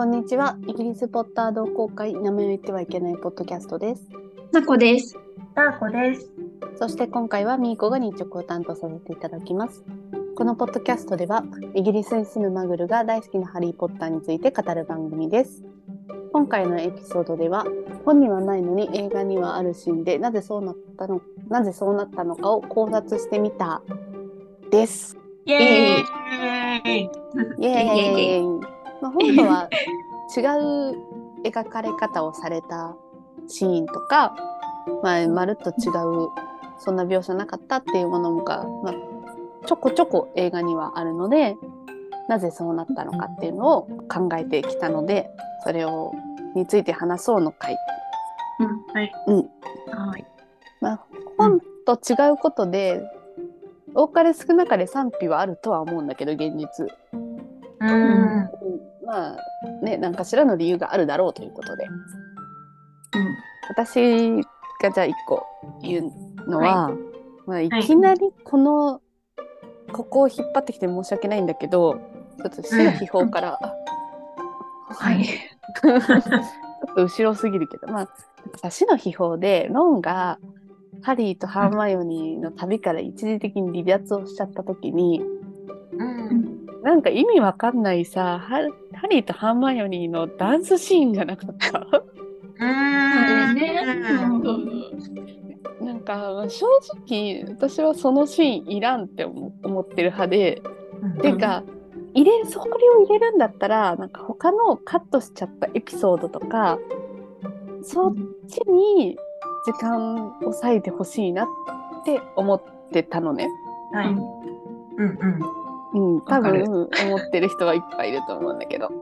こんにちは。イギリスポッター同好会、名前を言ってはいけないポッドキャストです。なこです。ターコです。そして今回はミーコが日直を担当させていただきます。このポッドキャストでは、イギリスに住むマグルが大好きなハリー・ポッターについて語る番組です。今回のエピソードでは、本にはないのに映画にはあるシーンで、なぜそうなったの、なぜそうなったのかを考察してみたです。イエーイイエーイエイまあ、本とは違う描かれ方をされたシーンとか、まあ、まるっと違うそんな描写なかったっていうものが、まあ、ちょこちょこ映画にはあるのでなぜそうなったのかっていうのを考えてきたのでそれをについて話そうの回。はい。はい。まあ、本と違うことで、多かれ少なかれ賛否はあるとは思うんだけど現実。うーん。うんまあね何かしらの理由があるだろうということで私がじゃあ一個言うのは、まあ、いきなりこの、ここを引っ張ってきて申し訳ないんだけどちょっと死の秘宝から、はい。ちょっと後ろすぎるけどまあなんかさ死の秘宝でロンがハリーとハーマイオニーの旅から一時的に離脱をしちゃった時にうん。なんか意味わかんないさハハリーとハーマイオニーのダンスシーンがなかった？なんか正直私はそのシーンいらんって思思ってる派で、てか入れそれを入れるんだったらなんか他のカットしちゃったエピソードとかそっちに時間を割いてほしいなって思ってたのね。はい。うんうん。うん、多分思ってる人はいっぱいいると思うんだけど。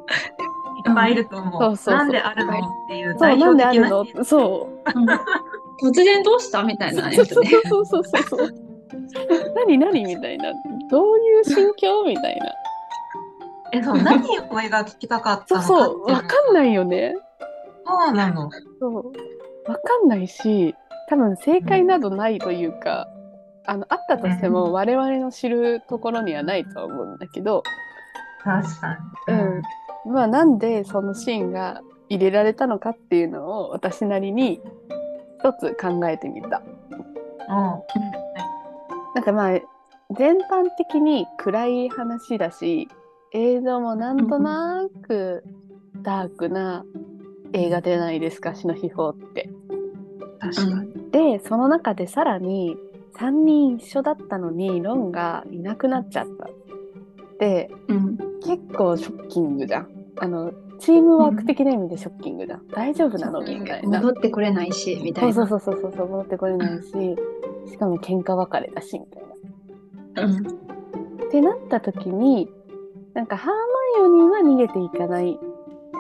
いっぱいいると思う。そうそうそうなんであるのっていうそう代なんであ表的るな。のそう突然どうしたみたいなね。そうそうそうそうそう。何何みたいな。どういう心境みたいな。え、そう、何を描きたかったそうそう。のかっていうわかんないよね。そうなの。そう。わかんないし、多分正解などないというか、あの、あったとしてうもん我々の知るところにはないとは思うんだけど、確かに。うん。まあなんでそのシーンが入れられたのかっていうのを私なりに一つ考えてみた。うん。なんかまあ全般的に暗い話だし映像もなんとなくダークな映画じゃないですか「死の秘宝」って。確かに。でその中でさらに3人一緒だったのにロンがいなくなっちゃった。でうん。結構ショッキングじゃん。あのチームワーク的な意味でショッキングじゃん。大丈夫なの？みたいな。戻ってこれないし、みたそういな。そうそうそうそう戻ってこれないししかも喧嘩別れだしみたいな。うん。ってなった時になんかハーマイオニーは逃げていかない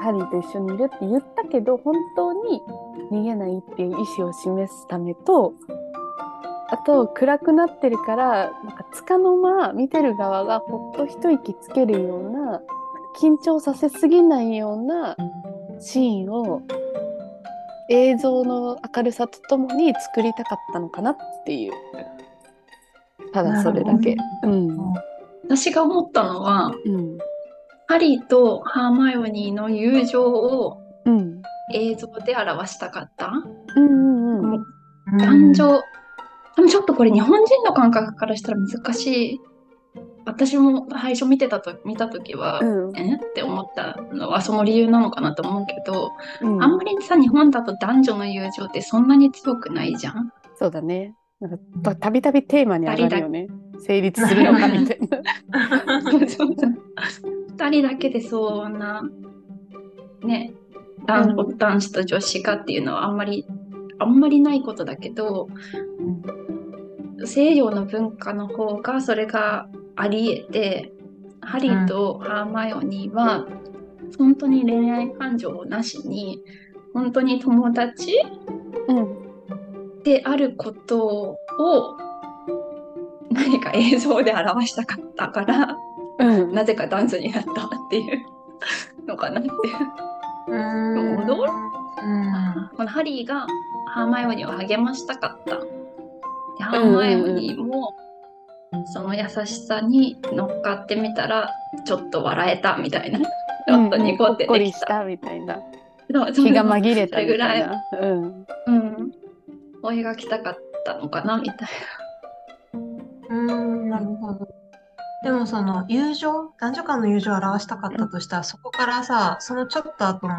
ハリーと一緒にいるって言ったけど本当に逃げないっていう意思を示すためとあと暗くなってるからなんかつかの間見てる側がほっと一息つけるような緊張させすぎないようなシーンを映像の明るさとともに作りたかったのかなっていう。ただそれだけ。うん。私が思ったのは、うん。ハリーとハーマイオニーの友情をうん。映像で表したかった。うんうんうんでもちょっとこれ日本人の感覚からしたら難しい。私も最初見てたと見た時は、うん。え？って思ったのはその理由なのかなと思うけど、うん。あんまりさ日本だと男女の友情ってそんなに強くないじゃん？そうだね。なんかたたびたびテーマに上がるよね。成立するのかみたいな。二人だけでそんなね男,、うん。男子と女子かっていうのはあんまりあんまりないことだけど西洋の文化の方がそれがあり得てハリーとハーマイオニーは本当に恋愛感情なしに本当に友達うんであることを何か映像で表したかったからうんなぜかダンスになったっていうのかなっていう。うん。どう？うん。このハリーがハーマイオニーを励ましたかった。でハーマイオニーもその優しさに乗っかってみたらちょっと笑えたみたいな。ちょっとニコってでき。たたみたいな。気が紛れたみそれぐらいたいな。うん。うん。お描きたかったのかなみたいうん、なるほど。でもその友情、男女間の友情を表したかったとしたら、そこからさ、そのちょっと後の、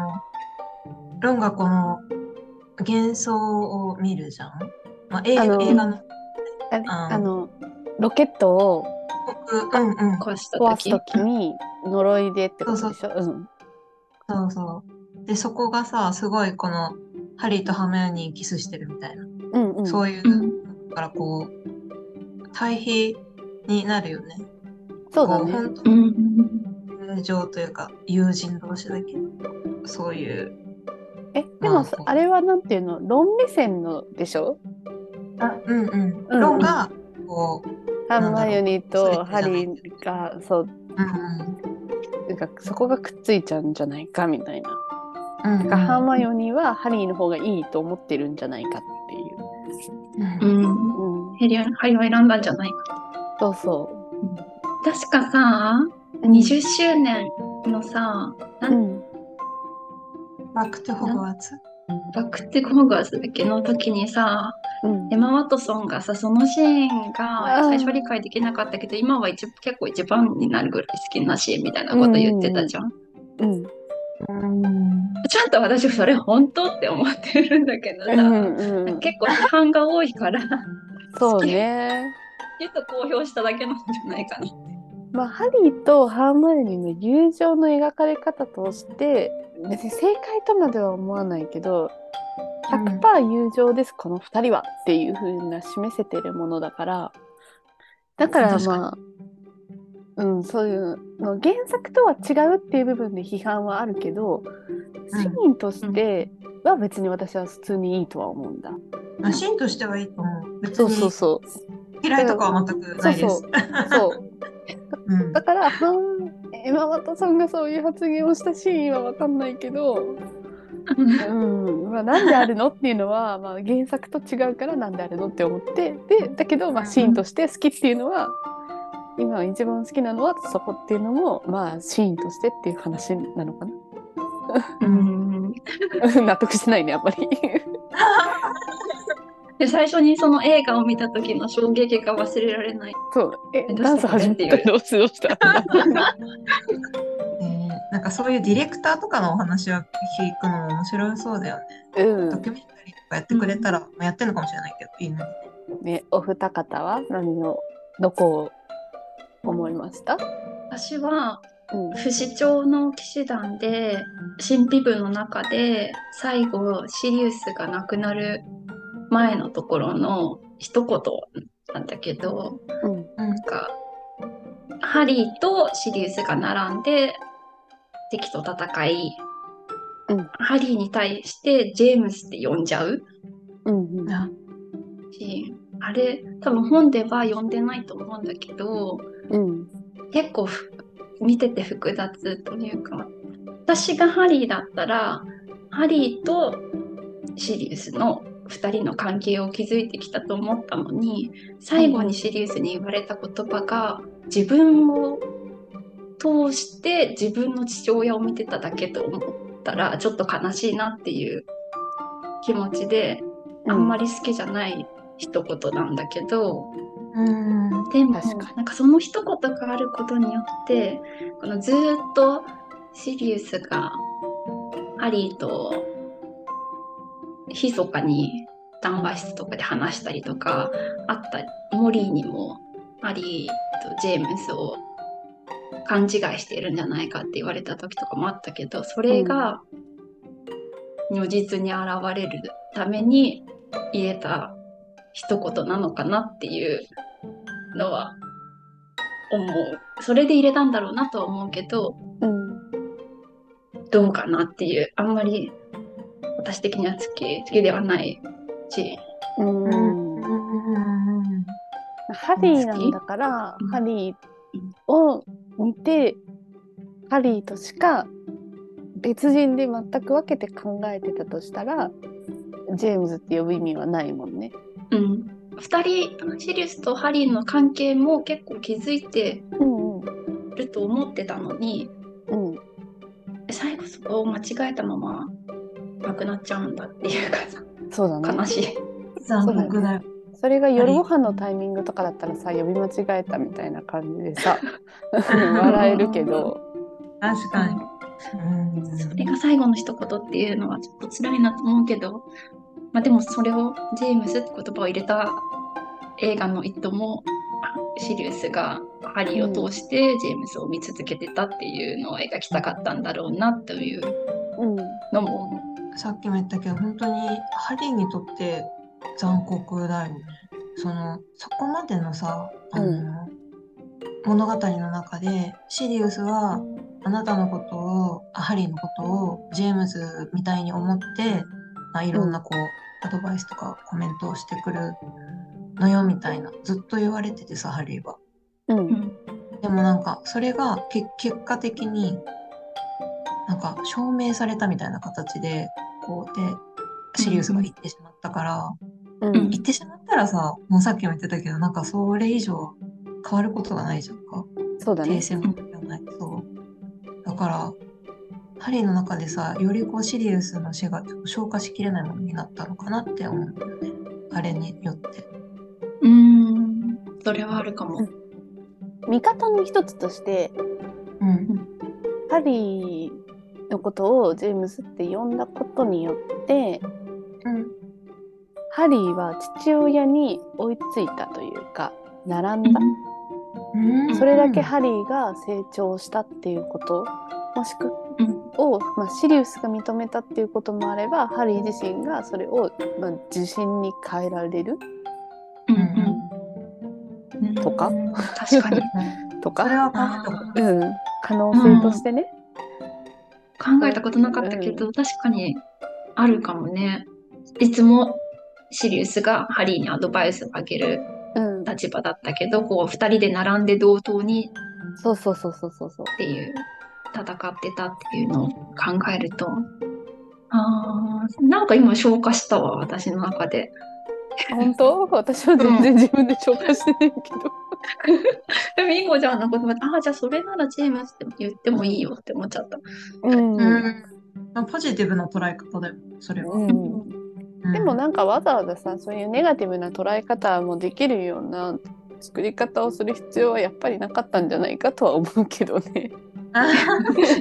ロンがこの幻想を見るじゃん。まあ、映画のあのロケットを僕、うんうんな。、壊した壊す時。に呪いでってことでしょ？うん。そうそう。で、そこがさ、すごいこの、ハリーとハーマニーにキスしてるみたいな。うんうん。そういうう、だからこう、対比になるよね。そうだね。こう本当うん。に友情というか、友人同士だけど、そういう。え、でまあもさあれはなんていうの？論目線のでしょ？うんうん。うんうんロンが、こう、ハーマイオニーとハリーがそううんなんかそこがくっついちゃうんじゃないかみたいな。うん。うんなんかハーマイオニーはハリーの方がいいと思ってるんじゃないかっていう。うんうん。うん。ヘリアハリを選んだんじゃない？か。そうそ確かさ、う。20周年のさ、うん。バックトゥホグワーツ？バックティホグワーツだっけ？の時にさ、うんエマ・ワトソンがさ、そのシーンが最初は理解できなかったけど、今は一結構一番になるぐらい好きなシーンみたいなこと言ってたじゃん。うん。うん。ちゃんと私それ本当って思ってるんだけどさ、うんうん。結構批判が多いから、そうね。きっと公表しただけなんじゃないかな。まあ、ハリーとハーマイオニーの友情の描かれ方として別に正解とまでは思わないけど100%友情です、この2人はっていう風な示せてるものだからだからまあうんそういうの原作とは違うっていう部分で批判はあるけどシーンとしては別に私は普通にいいとは思うんだ。まあ、シーンとしてはいいと思う。別そうそうにそう。嫌いとかは全くないです。そうそううん だから、はんエマ・ワトソンがそういう発言をしたシーンは分かんないけど、うん。まあ、なんであるのっていうのは、まあ、原作と違うからなんであるのって思ってでだけど、まあ、シーンとして好きっていうのは今一番好きなのはそこっていうのも、まあ、シーンとしてっていう話なのかうん。な 納得してないねやっぱり。で最初にその映画を見た時の衝撃が忘れられない。そう。えダンス始めたどうしたどうした？えーなんかそういうディレクターとかのお話を聞くのも面白そうだよね。うんドキュメンタリーとかやってくれたら、まあやってるのかもしれないけど、いいのにね。ねお二方は何をどこを思いました、私はうん不死鳥の騎士団で神秘部の中で最後シリウスが亡くなる前のところの一言なんだけどうんうんなんかハリーとシリウスが並んで敵と戦い、うん。ハリーに対してジェームスって呼んじゃううんうん。あしあれ多分本では読んでないと思うんだけどうん。結構ふ見てて複雑というか私がハリーだったらハリーとシリウスの2人の関係を築いてきたと思ったのに最後にシリウスに言われた言葉が自分を通して自分の父親を見てただけと思ったらちょっと悲しいなっていう気持ちであんまり好きじゃない一言なんだけど、うん。でもなんかその一言があることによってこのずーっとシリウスがハリーと密かに談話室とかで話したりとかあったモリーにもハリーとジェームスを勘違いしているんじゃないかって言われた時とかもあったけどそれが如実に現れるために言えた一言なのかなっていうのは思う。それで入れたんだろうなとは思うけど、うん。どうかなっていう、あんまり私的には好き好きではないし、うん。うん。ハリーなん。だから、うん。ハリーを見て、ハリーとしか別人で全く分けて考えてたとしたら、ジェームズって呼ぶ意味はないもんね。うん。二人、シリウスとハリーの関係も結構気づいてうんうんると思ってたのに、うんそこを間違えたまま亡くなっちゃうんだっていうかさそうだね悲しい。残酷だよ。それが夜ご飯のタイミングとかだったらさ呼び間違えたみたいな感じでさ 笑えるけど。確かに。うん。それが最後の一言っていうのはちょっと辛いなと思うけど、まあ、でもそれをジェームスって言葉を入れた映画の意図もシリウスがハリーを通してジェームスを見続けてたっていうのを描きたかったんだろうなといううんのも思う。さっきも言ったけど、本当にハリーにとって残酷だよね。その、そこまでのさ、あの、うん物語の中で、シリウスはあなたのことを、あハリーのことをジェームズみたいに思って、まあ、いろんなこう、アドバイスとかコメントをしてくるのよみたいな、ずっと言われててさ、ハリーは。ううんんでもなんかそれがけ結果的になんか証明されたみたいな形でこうでシリウスが言ってしまったから、うん。うん言ってしまったらさもうさっきも言ってたけどなんかそれ以上変わることがないじゃんか。そうだね。訂正もない、そう。だからハリーの中でさよりこうシリウスの死がちょっと消化しきれないものになったのかなって思うんだよね。あれによって。うーん。それはあるかも。見方の一つとしてうん。ハリーのことをジェームズって呼んだことによってうんハリーは父親に追いついたというか並んだ、うん。それだけハリーが成長したっていうこともしくうん。を、まあ、シリウスが認めたっていうこともあればハリー自身がそれを、まあ、自信に変えられる。うんうん。うんとか？うん確かに。とそれか、は考えたこと。うん、可能性としてね、考えたことなかったけど、確かにあるかもね。いつもシリウスがハリーにアドバイスをあげるうん、立場だったけど、こう二人で並んで同等にそうそうそうそうそうそう。っていう戦ってたっていうのを考えると、あーなんか今消化したわ、私の中で。本当？私は全然自分で紹介してないけど、でも、インゴちゃんのことも、ああ、じゃあそれならジェームスって言ってもいいよって思っちゃった。うん。うん。まあポジティブな捉え方だよ、それは。うんうんでもなんかわざわざさそういうネガティブな捉え方もできるような作り方をする必要はやっぱりなかったんじゃないかとは思うけどね。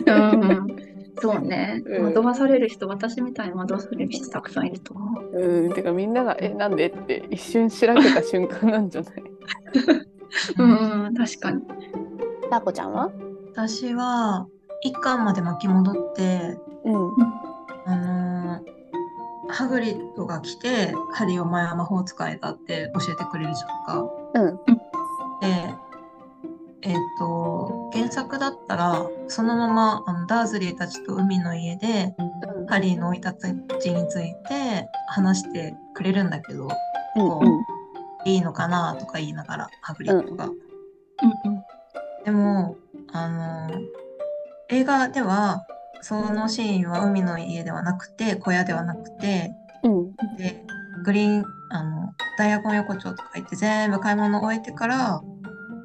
うん、そうね。うん惑わされる人、私みたいに惑わされる人たくさんいると思う。うん、てかみんなが「えなんで?」って一瞬しらけた瞬間なんじゃない？うん、うん、確かに。タコちゃんは？私は一巻まで巻き戻って、うんあのーハグリッドが来て、ハリーお前は魔法使いだって教えてくれるじゃんか。うん。で、えっ、と、原作だったら、そのままあのダーズリーたちと海の家で、ハリーの生い立ちについて話してくれるんだけど、うんうん。いいのかなとか言いながら、ハグリッドが。うん、でも、あの、映画では、そのシーンは海の家ではなくて、小屋ではなくて、うんで、グリーン、あの、ダイヤゴン横丁とか行って全部買い物終えてから、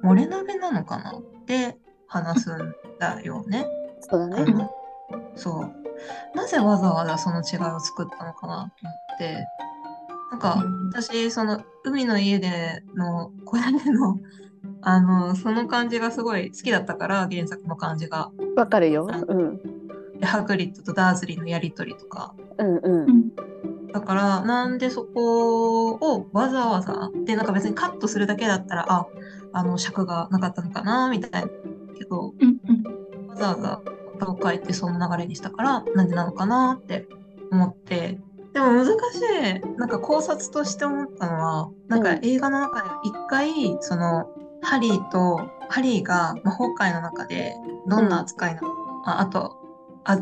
漏れ鍋なのかなって話すんだよね。そうだね。そう。なぜわざわざその違いを作ったのかなと思って、なんかうん私、その海の家での小屋での、あの、その感じがすごい好きだったから、原作の感じが。わかるよ。うんでハグリッドとダーズリーのやりとりとか。うんううんん、だから、なんでそこをわざわざ、で、なんか別にカットするだけだったら、あ、あの、尺がなかったのかな、みたいな。けど、うん、うん。わざわざ歌を書いてその流れにしたから、なんでなのかなって思って。でも難しい。なんか考察として思ったのは、なんかうん映画の中で一回、その、ハリーと、ハリーが魔法界の中でどんな扱いなのか、ああと、あえ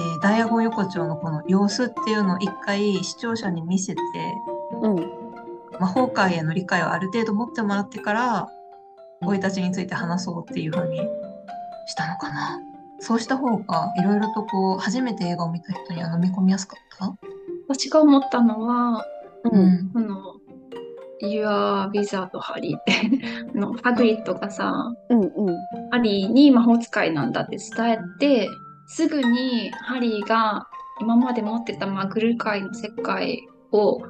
ーダイアゴン横丁のこの様子っていうのを一回視聴者に見せて、うん。魔法界への理解をある程度持ってもらってから、生い立ちについて話そうっていう風にしたのかな。そうした方が、いろいろとこう、初めて映画を見た人には飲み込みやすかった？私が思ったのは、うん。この、You are wizard, ハリーって あの、ハグリッドがさ、うんうん。ハリーに魔法使いなんだって伝えて、すぐにハリーが今まで持ってたマグル界の世界を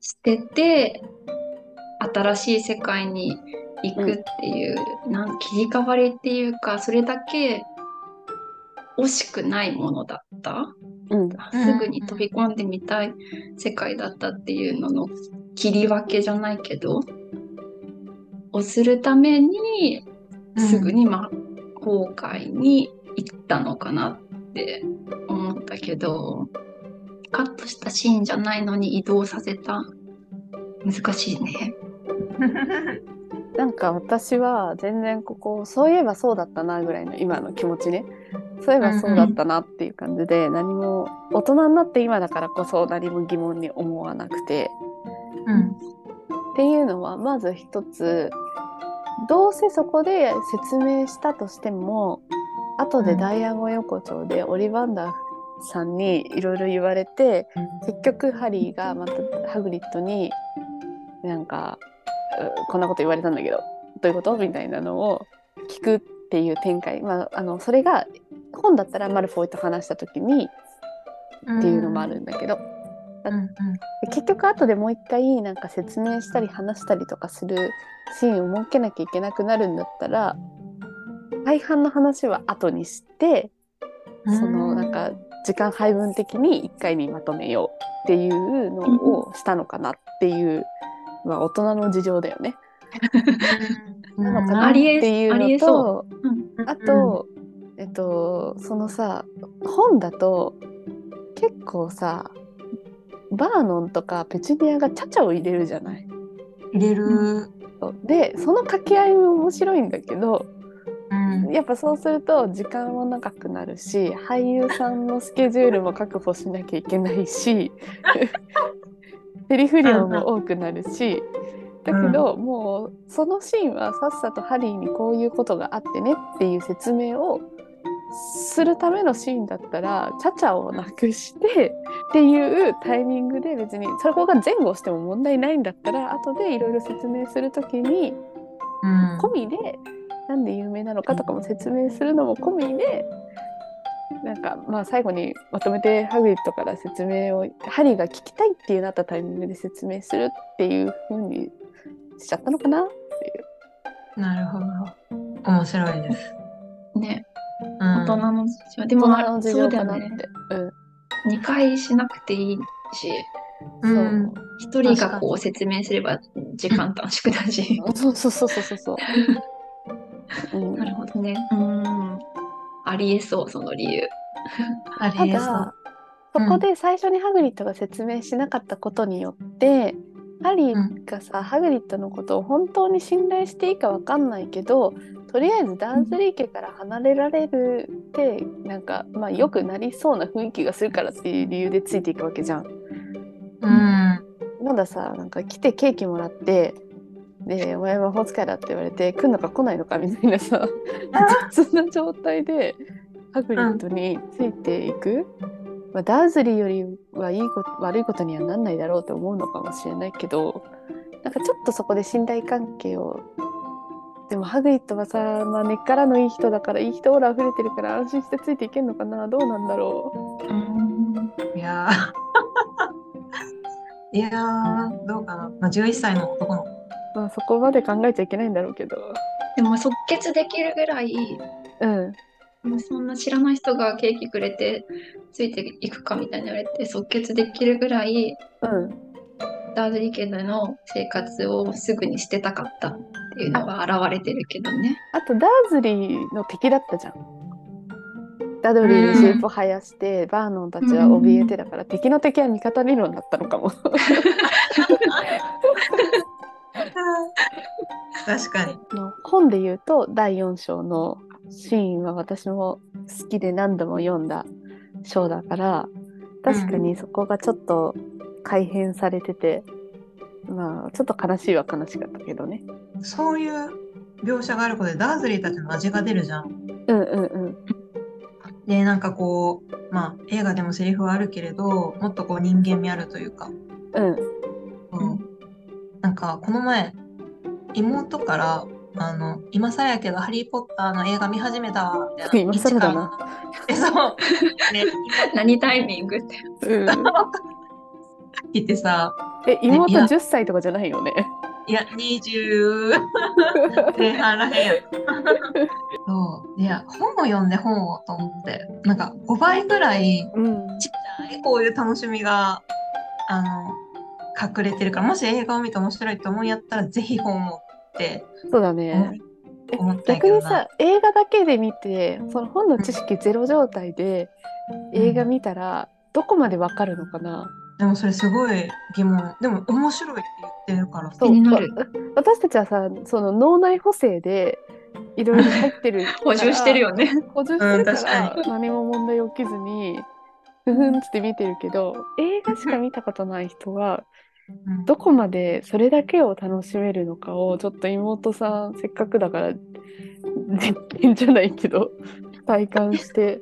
捨てて新しい世界に行くっていう、なん切り替わりっていうかそれだけ惜しくないものだった。うん。すぐに飛び込んでみたい世界だったっていうのの切り分けじゃないけどをするためにすぐに魔法界に行ったのかなって思ったけどカットしたシーンじゃないのに移動させた？難しいね。なんか私は全然ここそういえばそうだったなぐらいの今の気持ちね。そういえばそうだったなっていう感じで、何も大人になって今だからこそ何も疑問に思わなくて。うん。っていうのはまず一つ。どうせそこで説明したとしても後でダイヤゴン横丁でオリバンダーさんにいろいろ言われて結局ハリーがまたハグリッドになんかうこんなこと言われたんだけどどういうこと？みたいなのを聞くっていう展開、まあ、あのそれが本だったらマルフォイと話した時にっていうのもあるんだけど、うん。うん結局後でもう一回なんか説明したり話したりとかするシーンを設けなきゃいけなくなるんだったら大半の話は後にしてそのなんか時間配分的に一回にまとめようっていうのをしたのかなっていう、まあ、大人の事情だよね。なのかっていうのとあと、えっとそのさ本だと結構さバーノンとかペチュニアがチャチャを入れるじゃない。入れる。でその掛け合いも面白いんだけどうん。やっぱそうすると時間も長くなるし俳優さんのスケジュールも確保しなきゃいけないしセリフ量も多くなるしだけど、もうそのシーンはさっさとハリーにこういうことがあってねっていう説明をするためのシーンだったらチャチャをなくしてっていうタイミングで別にそこが前後しても問題ないんだったら後でいろいろ説明する時にうん。込みでなんで有名なのかとかも説明するのも込みでなんかまあ最後にまとめてハグリッドから説明をハリーが聞きたいっていうなったタイミングで説明するっていう風にしちゃったのかなっていう。なるほど。面白いです。ねうん大人の事情で大も人の事情かなって。ねうん。2回しなくていいしうん一人がこう説明すれば時間短縮だし。そうそうそうそうそうそう。うん、なるほどね。うん。ありえそう、その理由。たありえそうだ。そこで最初にハグリッドが説明しなかったことによって、ハリーがさ、ハグリッドのことを本当に信頼していいかわかんないけどとりあえずダーズリー家から離れられるってなんかまあ良くなりそうな雰囲気がするからっていう理由でついていくわけじゃん。うん。まださなんか来てケーキもらってで「お前魔法使いだ」って言われて来んのか来ないのかみたいなさ雑な 状態でハグリッドについていく、まあ、ダーズリーよりはいいこと悪いことにはなんないだろうと思うのかもしれないけどなんかちょっとそこで信頼関係をでもハグリッドはさ、まあ、根っからのいい人だからいい人オーラ溢れてるから安心してついていけんのかなどうなんだろうん。いやー。いやー、どうかな。まあ、11歳の男の子。う、まあ、そこまで考えちゃいけないんだろうけどでも即決できるぐらい、うんそんな知らない人がケーキくれてついていくかみたいに言われて即決できるぐらいうんダーズリー家での生活をすぐに捨てたかったっていうのが現れてるけどね。あとダーズリーの敵だったじゃん。ダドリーに尻尾生やして、バーノンたちは怯えてだから、敵の敵は味方理論だったのかも。確かに。の本で言うと第4章のシーンは私も好きで何度も読んだ章だから確かにそこがちょっと改変されてて、まあちょっと悲しいは悲しかったけどね。そういう描写があることで、ダーズリーたちの味が出るじゃん。うんうんうん。で、なんかこう、まあ、映画でもセリフはあるけれど、もっとこう人間味あるというか、うんうん、なんかこの前妹からあの、今更やけど、ハリー・ポッターの映画見始めたわ、みたいな。今更だな。え、そう。ね、何タイミングって。うん、言ってさ、え妹いや10歳とかじゃないよね。いや、20前半らへんやん。そう。いや、本を読んで本をと思って、なんか5倍ぐらいうん、ちっちゃいこういう楽しみが、あの、隠れてるから、もし映画を見て面白いと思うんやったら、ぜひ本をってそうだね。え思ったんやけどな逆にさ映画だけで見てその本の知識ゼロ状態で映画見たらどこまでわかるのかな、でもそれすごい疑問。でも面白いって言ってるからさ。気になるわ私たちはさその脳内補正でいろいろ入ってる 補充してるよね。補充してるかうん何も問題起きずにふふんっつって見てるけど映画しか見たことない人はうんどこまでそれだけを楽しめるのかをちょっと妹さんせっかくだから実験じゃないけど体感して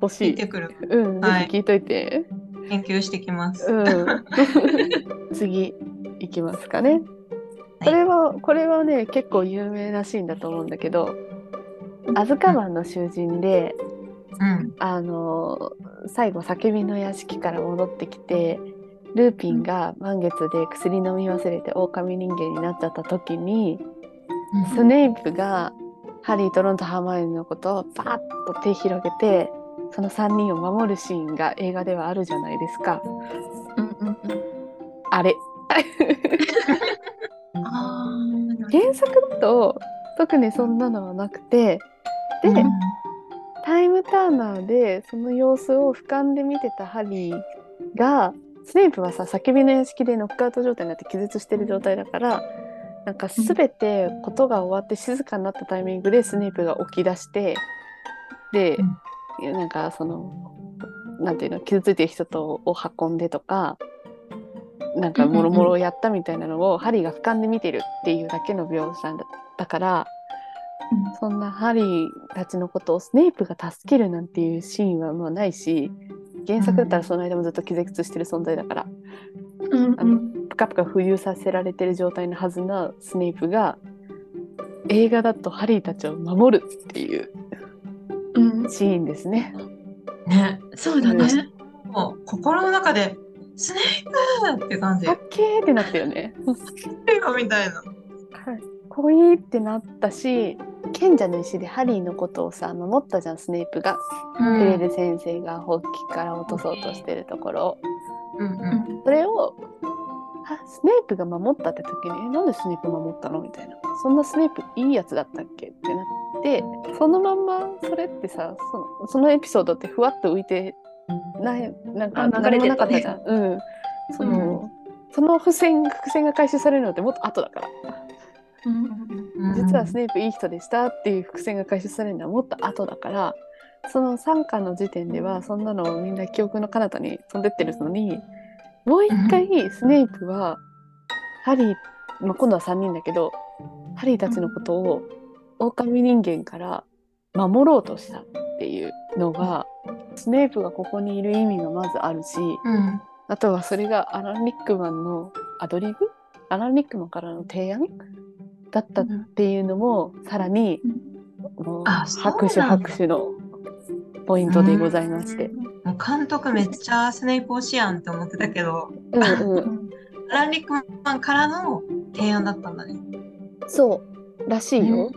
ほしい。てくる。うん、はい聞いといて。研究してきます。うん。次いきますかね。これはこれはね結構有名なシーンだと思うんだけど、アズカバンの囚人で、うん。あの最後叫びの屋敷から戻ってきてルーピンが満月で薬飲み忘れて狼人間になっちゃった時に、スネイプがハリーとロンとハーマイオニーのことをバーッと手広げてその3人を守るシーンが映画ではあるじゃないですか。うんうんうん。あれ。あ原作だと特にそんなのはなくてで、うん。タイムターナーでその様子を俯瞰で見てたハリーがスネイプはさ叫びの屋敷でノックアウト状態になって気絶してる状態だからなんか全てことが終わって静かになったタイミングでスネイプが起き出してで、なんかそのなんていうの傷ついてる人とを運んでとかなんかもろもろやったみたいなのをハリーが俯瞰で見てるっていうだけの描写だから。そんなハリーたちのことをスネイプが助けるなんていうシーンはまあないし原作だったらその間もずっと気絶してる存在だから、うんあのプカプカ浮遊させられてる状態のはずなスネイプが映画だとハリーたちを守るっていううん。シーンですね。ね。そうだね。もう心の中で、スネープって感じ。かっけーってなったよね。みたいな。こいいってなったし賢者の石でハリーのことをさ守ったじゃんスネイプが、うん。クレル先生がホッキから落とそうとしてるところを。うんうん。それをあスネイプが守ったって時にえなんでスネイプ守ったのみたいな。そんなスネイプいいやつだったっけってなってそのまんまそれってさそのそのエピソードってふわっと浮いてないなんかあ流れてなかったじゃん。うん、その、その伏線伏線が回収されるのってもっと後だから。うん実はスネイプいい人でしたっていう伏線が回収されるのはもっと後だからその3巻の時点ではそんなのみんな記憶の彼方に飛んでってるのにもう一回スネイプはハリー、まあ、今度は3人だけどハリーたちのことを狼人間から守ろうとしたっていうのがスネイプがここにいる意味がまずあるしうん。あとはそれがアラン・リックマンのアドリブ？アラン・リックマンからの提案？だったっていうのもさらにもうんだ拍手拍手のポイントでございまして。もう監督めっちゃスネイプ推しやんって思ってたけど、うんうん、アラン・リックマンからの提案だったんだね。そうらしいよ。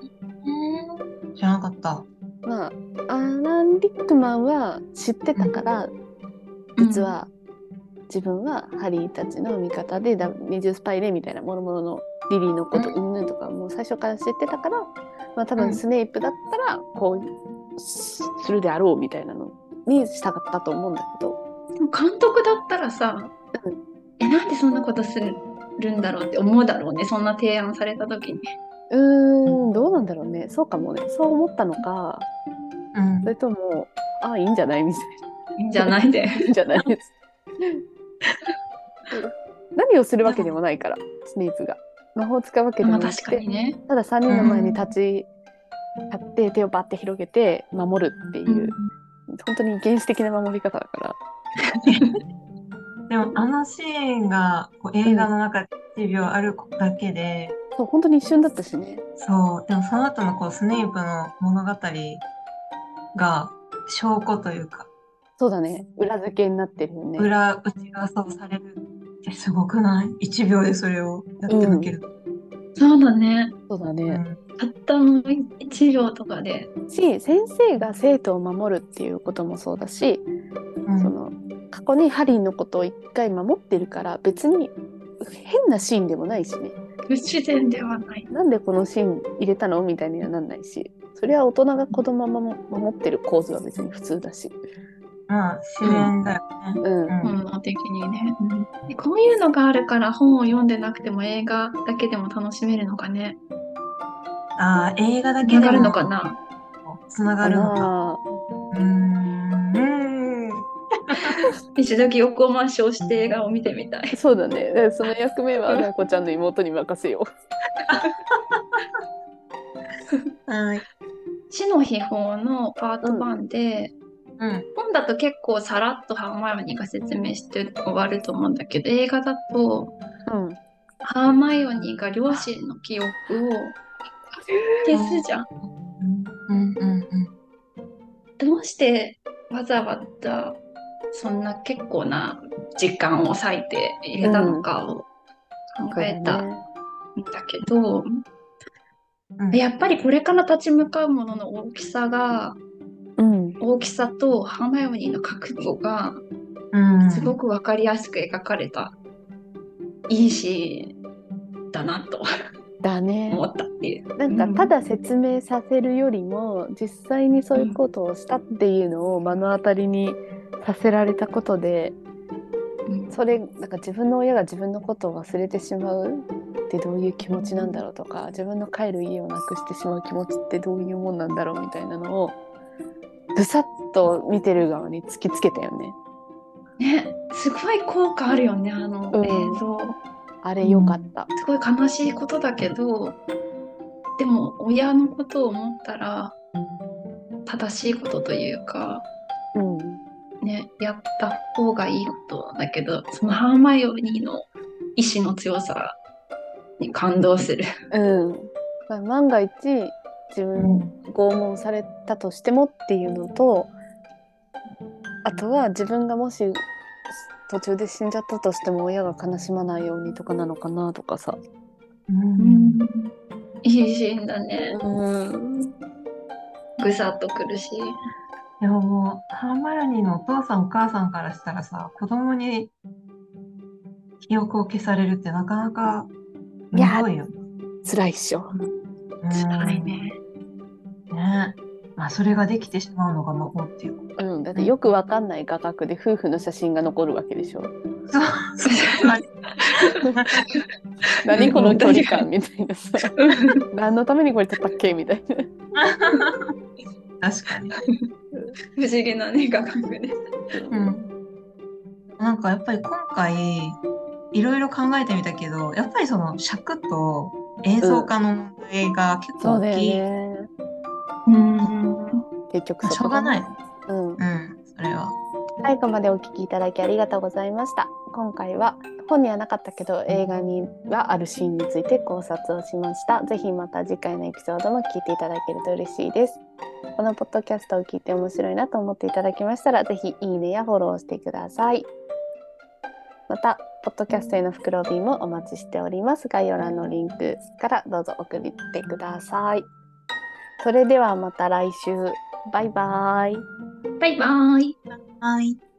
知らなかった。まあアラン・リックマンは知ってたから、実は自分はハリーたちの味方でだ二重スパイでみたいなもろもろのリリーのことうん。とかもう最初から知ってたから、まあ多分うん。スネイプだったらこうすするであろうみたいなのにしたかったと思うんだけど。でも監督だったらさ、うん。え、なんでそんなことするんだろうって思うだろうね、そんな提案された時に。うーんどうなんだろうね。そうかもね。そう思ったのかうん。それともああいいんじゃないみたいいいんじゃないで。ないいんじゃないです。何をするわけでもないからスネイプが魔法を使うわけでまあもなくて確かにね。ただ3人の前に立ち立って手をバッて広げて守るっていう、本当に原始的な守り方だから。でもあのシーンがこう映画の中で1秒あるだけで、そう本当に一瞬だったしね。そう、でもその後のこうスネイプの物語が証拠というか、そうだね。裏付けになってるよね。裏打ち合わせをされるすごくない ?1 秒でそれをやってのける。そうだね。そうだね、うんたったの1秒とかで。し先生が生徒を守るっていうこともそうだし、うんその過去にハリーのことを一回守ってるから別に変なシーンでもないしね不自然ではない。なんでこのシーン入れたの？みたいにはなんないしそれは大人が子供を守守ってる構図は別に普通だし、まあ、自然だよね。うん。うん。本能的にね、でこういうのがあるから本を読ん。でなくても映画だけでも楽しめるのかね。ああ、映画だけでもつながるのかな。つながるのか。なうーん。うーん。一度横回しをして映画を見てみたい。そうだねでその役目はなこちゃん。の妹に任せよはい。死の秘宝のパート1で、うん。本だと結構さらっとハーマイオニーが説明して終わると思うんだけど映画だとう、うん、ハーマイオニーが両親の記憶を消すじゃん。うんうんうん。どうしてわざわざそんな結構な時間を割いて入れたのかを考えたんねだけど、うんやっぱりこれから立ち向かうものの大きさがうん大きさとハーマイオニーの覚悟がうん。すごく分かりやすく描かれた、いいシーンだなと。だね。思ったっていう。なんかただ説明させるよりも実際にそういうことをしたっていうのを目の当たりにさせられたことでうん。それなんか自分の親が自分のことを忘れてしまうってどういう気持ちなんだろうとか自分の帰る家をなくしてしまう気持ちってどういうもんなんだろうみたいなのをぐさっと見てる側に突きつけたよね。ね、すごい効果あるよね、あのうん映像。あれよかった。すごい悲しいことだけど、でも親のことを思ったら正しいことというか、うん、ね、やった方がいいことだけど、そのハーマイオニーの意志の強さに感動する。うん、万が一自分拷問されたとしてもっていうのとあとは自分がもし途中で死んじゃったとしても親が悲しまないようにとかなのかなとかさ。うんいいシーンだね。うん、ぐさっとくるし。でももう、ハーマイオニーのお父さんお母さんからしたらさ、子供に記憶を消されるってなかなかやすごいよ。辛いっしょ。うん辛いね。ね。まあ、それができてしまうのが魔法っていう。うん、だってよくわかんない画角で夫婦の写真が残るわけでしょ。そう、何この距離感みたいなさ。何のためにこれ撮ったっけみたいな。確かに。不思議なね、画角で。うん。なんかやっぱり今回、いろいろ考えてみたけど、やっぱりその尺と映像化の問題が結そうだよ構大きい。ね。うん。結局まあしょうがない。うん。うん、それは。最後までお聞きいただきありがとうございました。今回は本にはなかったけど映画にはあるシーンについて考察をしました。ぜひまた次回のエピソードも聞いていただけると嬉しいです。このポッドキャストを聞いて面白いなと思っていただけましたらぜひいいねやフォローしてください。また、ポッドキャストへの袋便もお待ちしております。概要欄のリンクからどうぞ送ってください。それではまた来週。バイバイ。バイバイ。はい。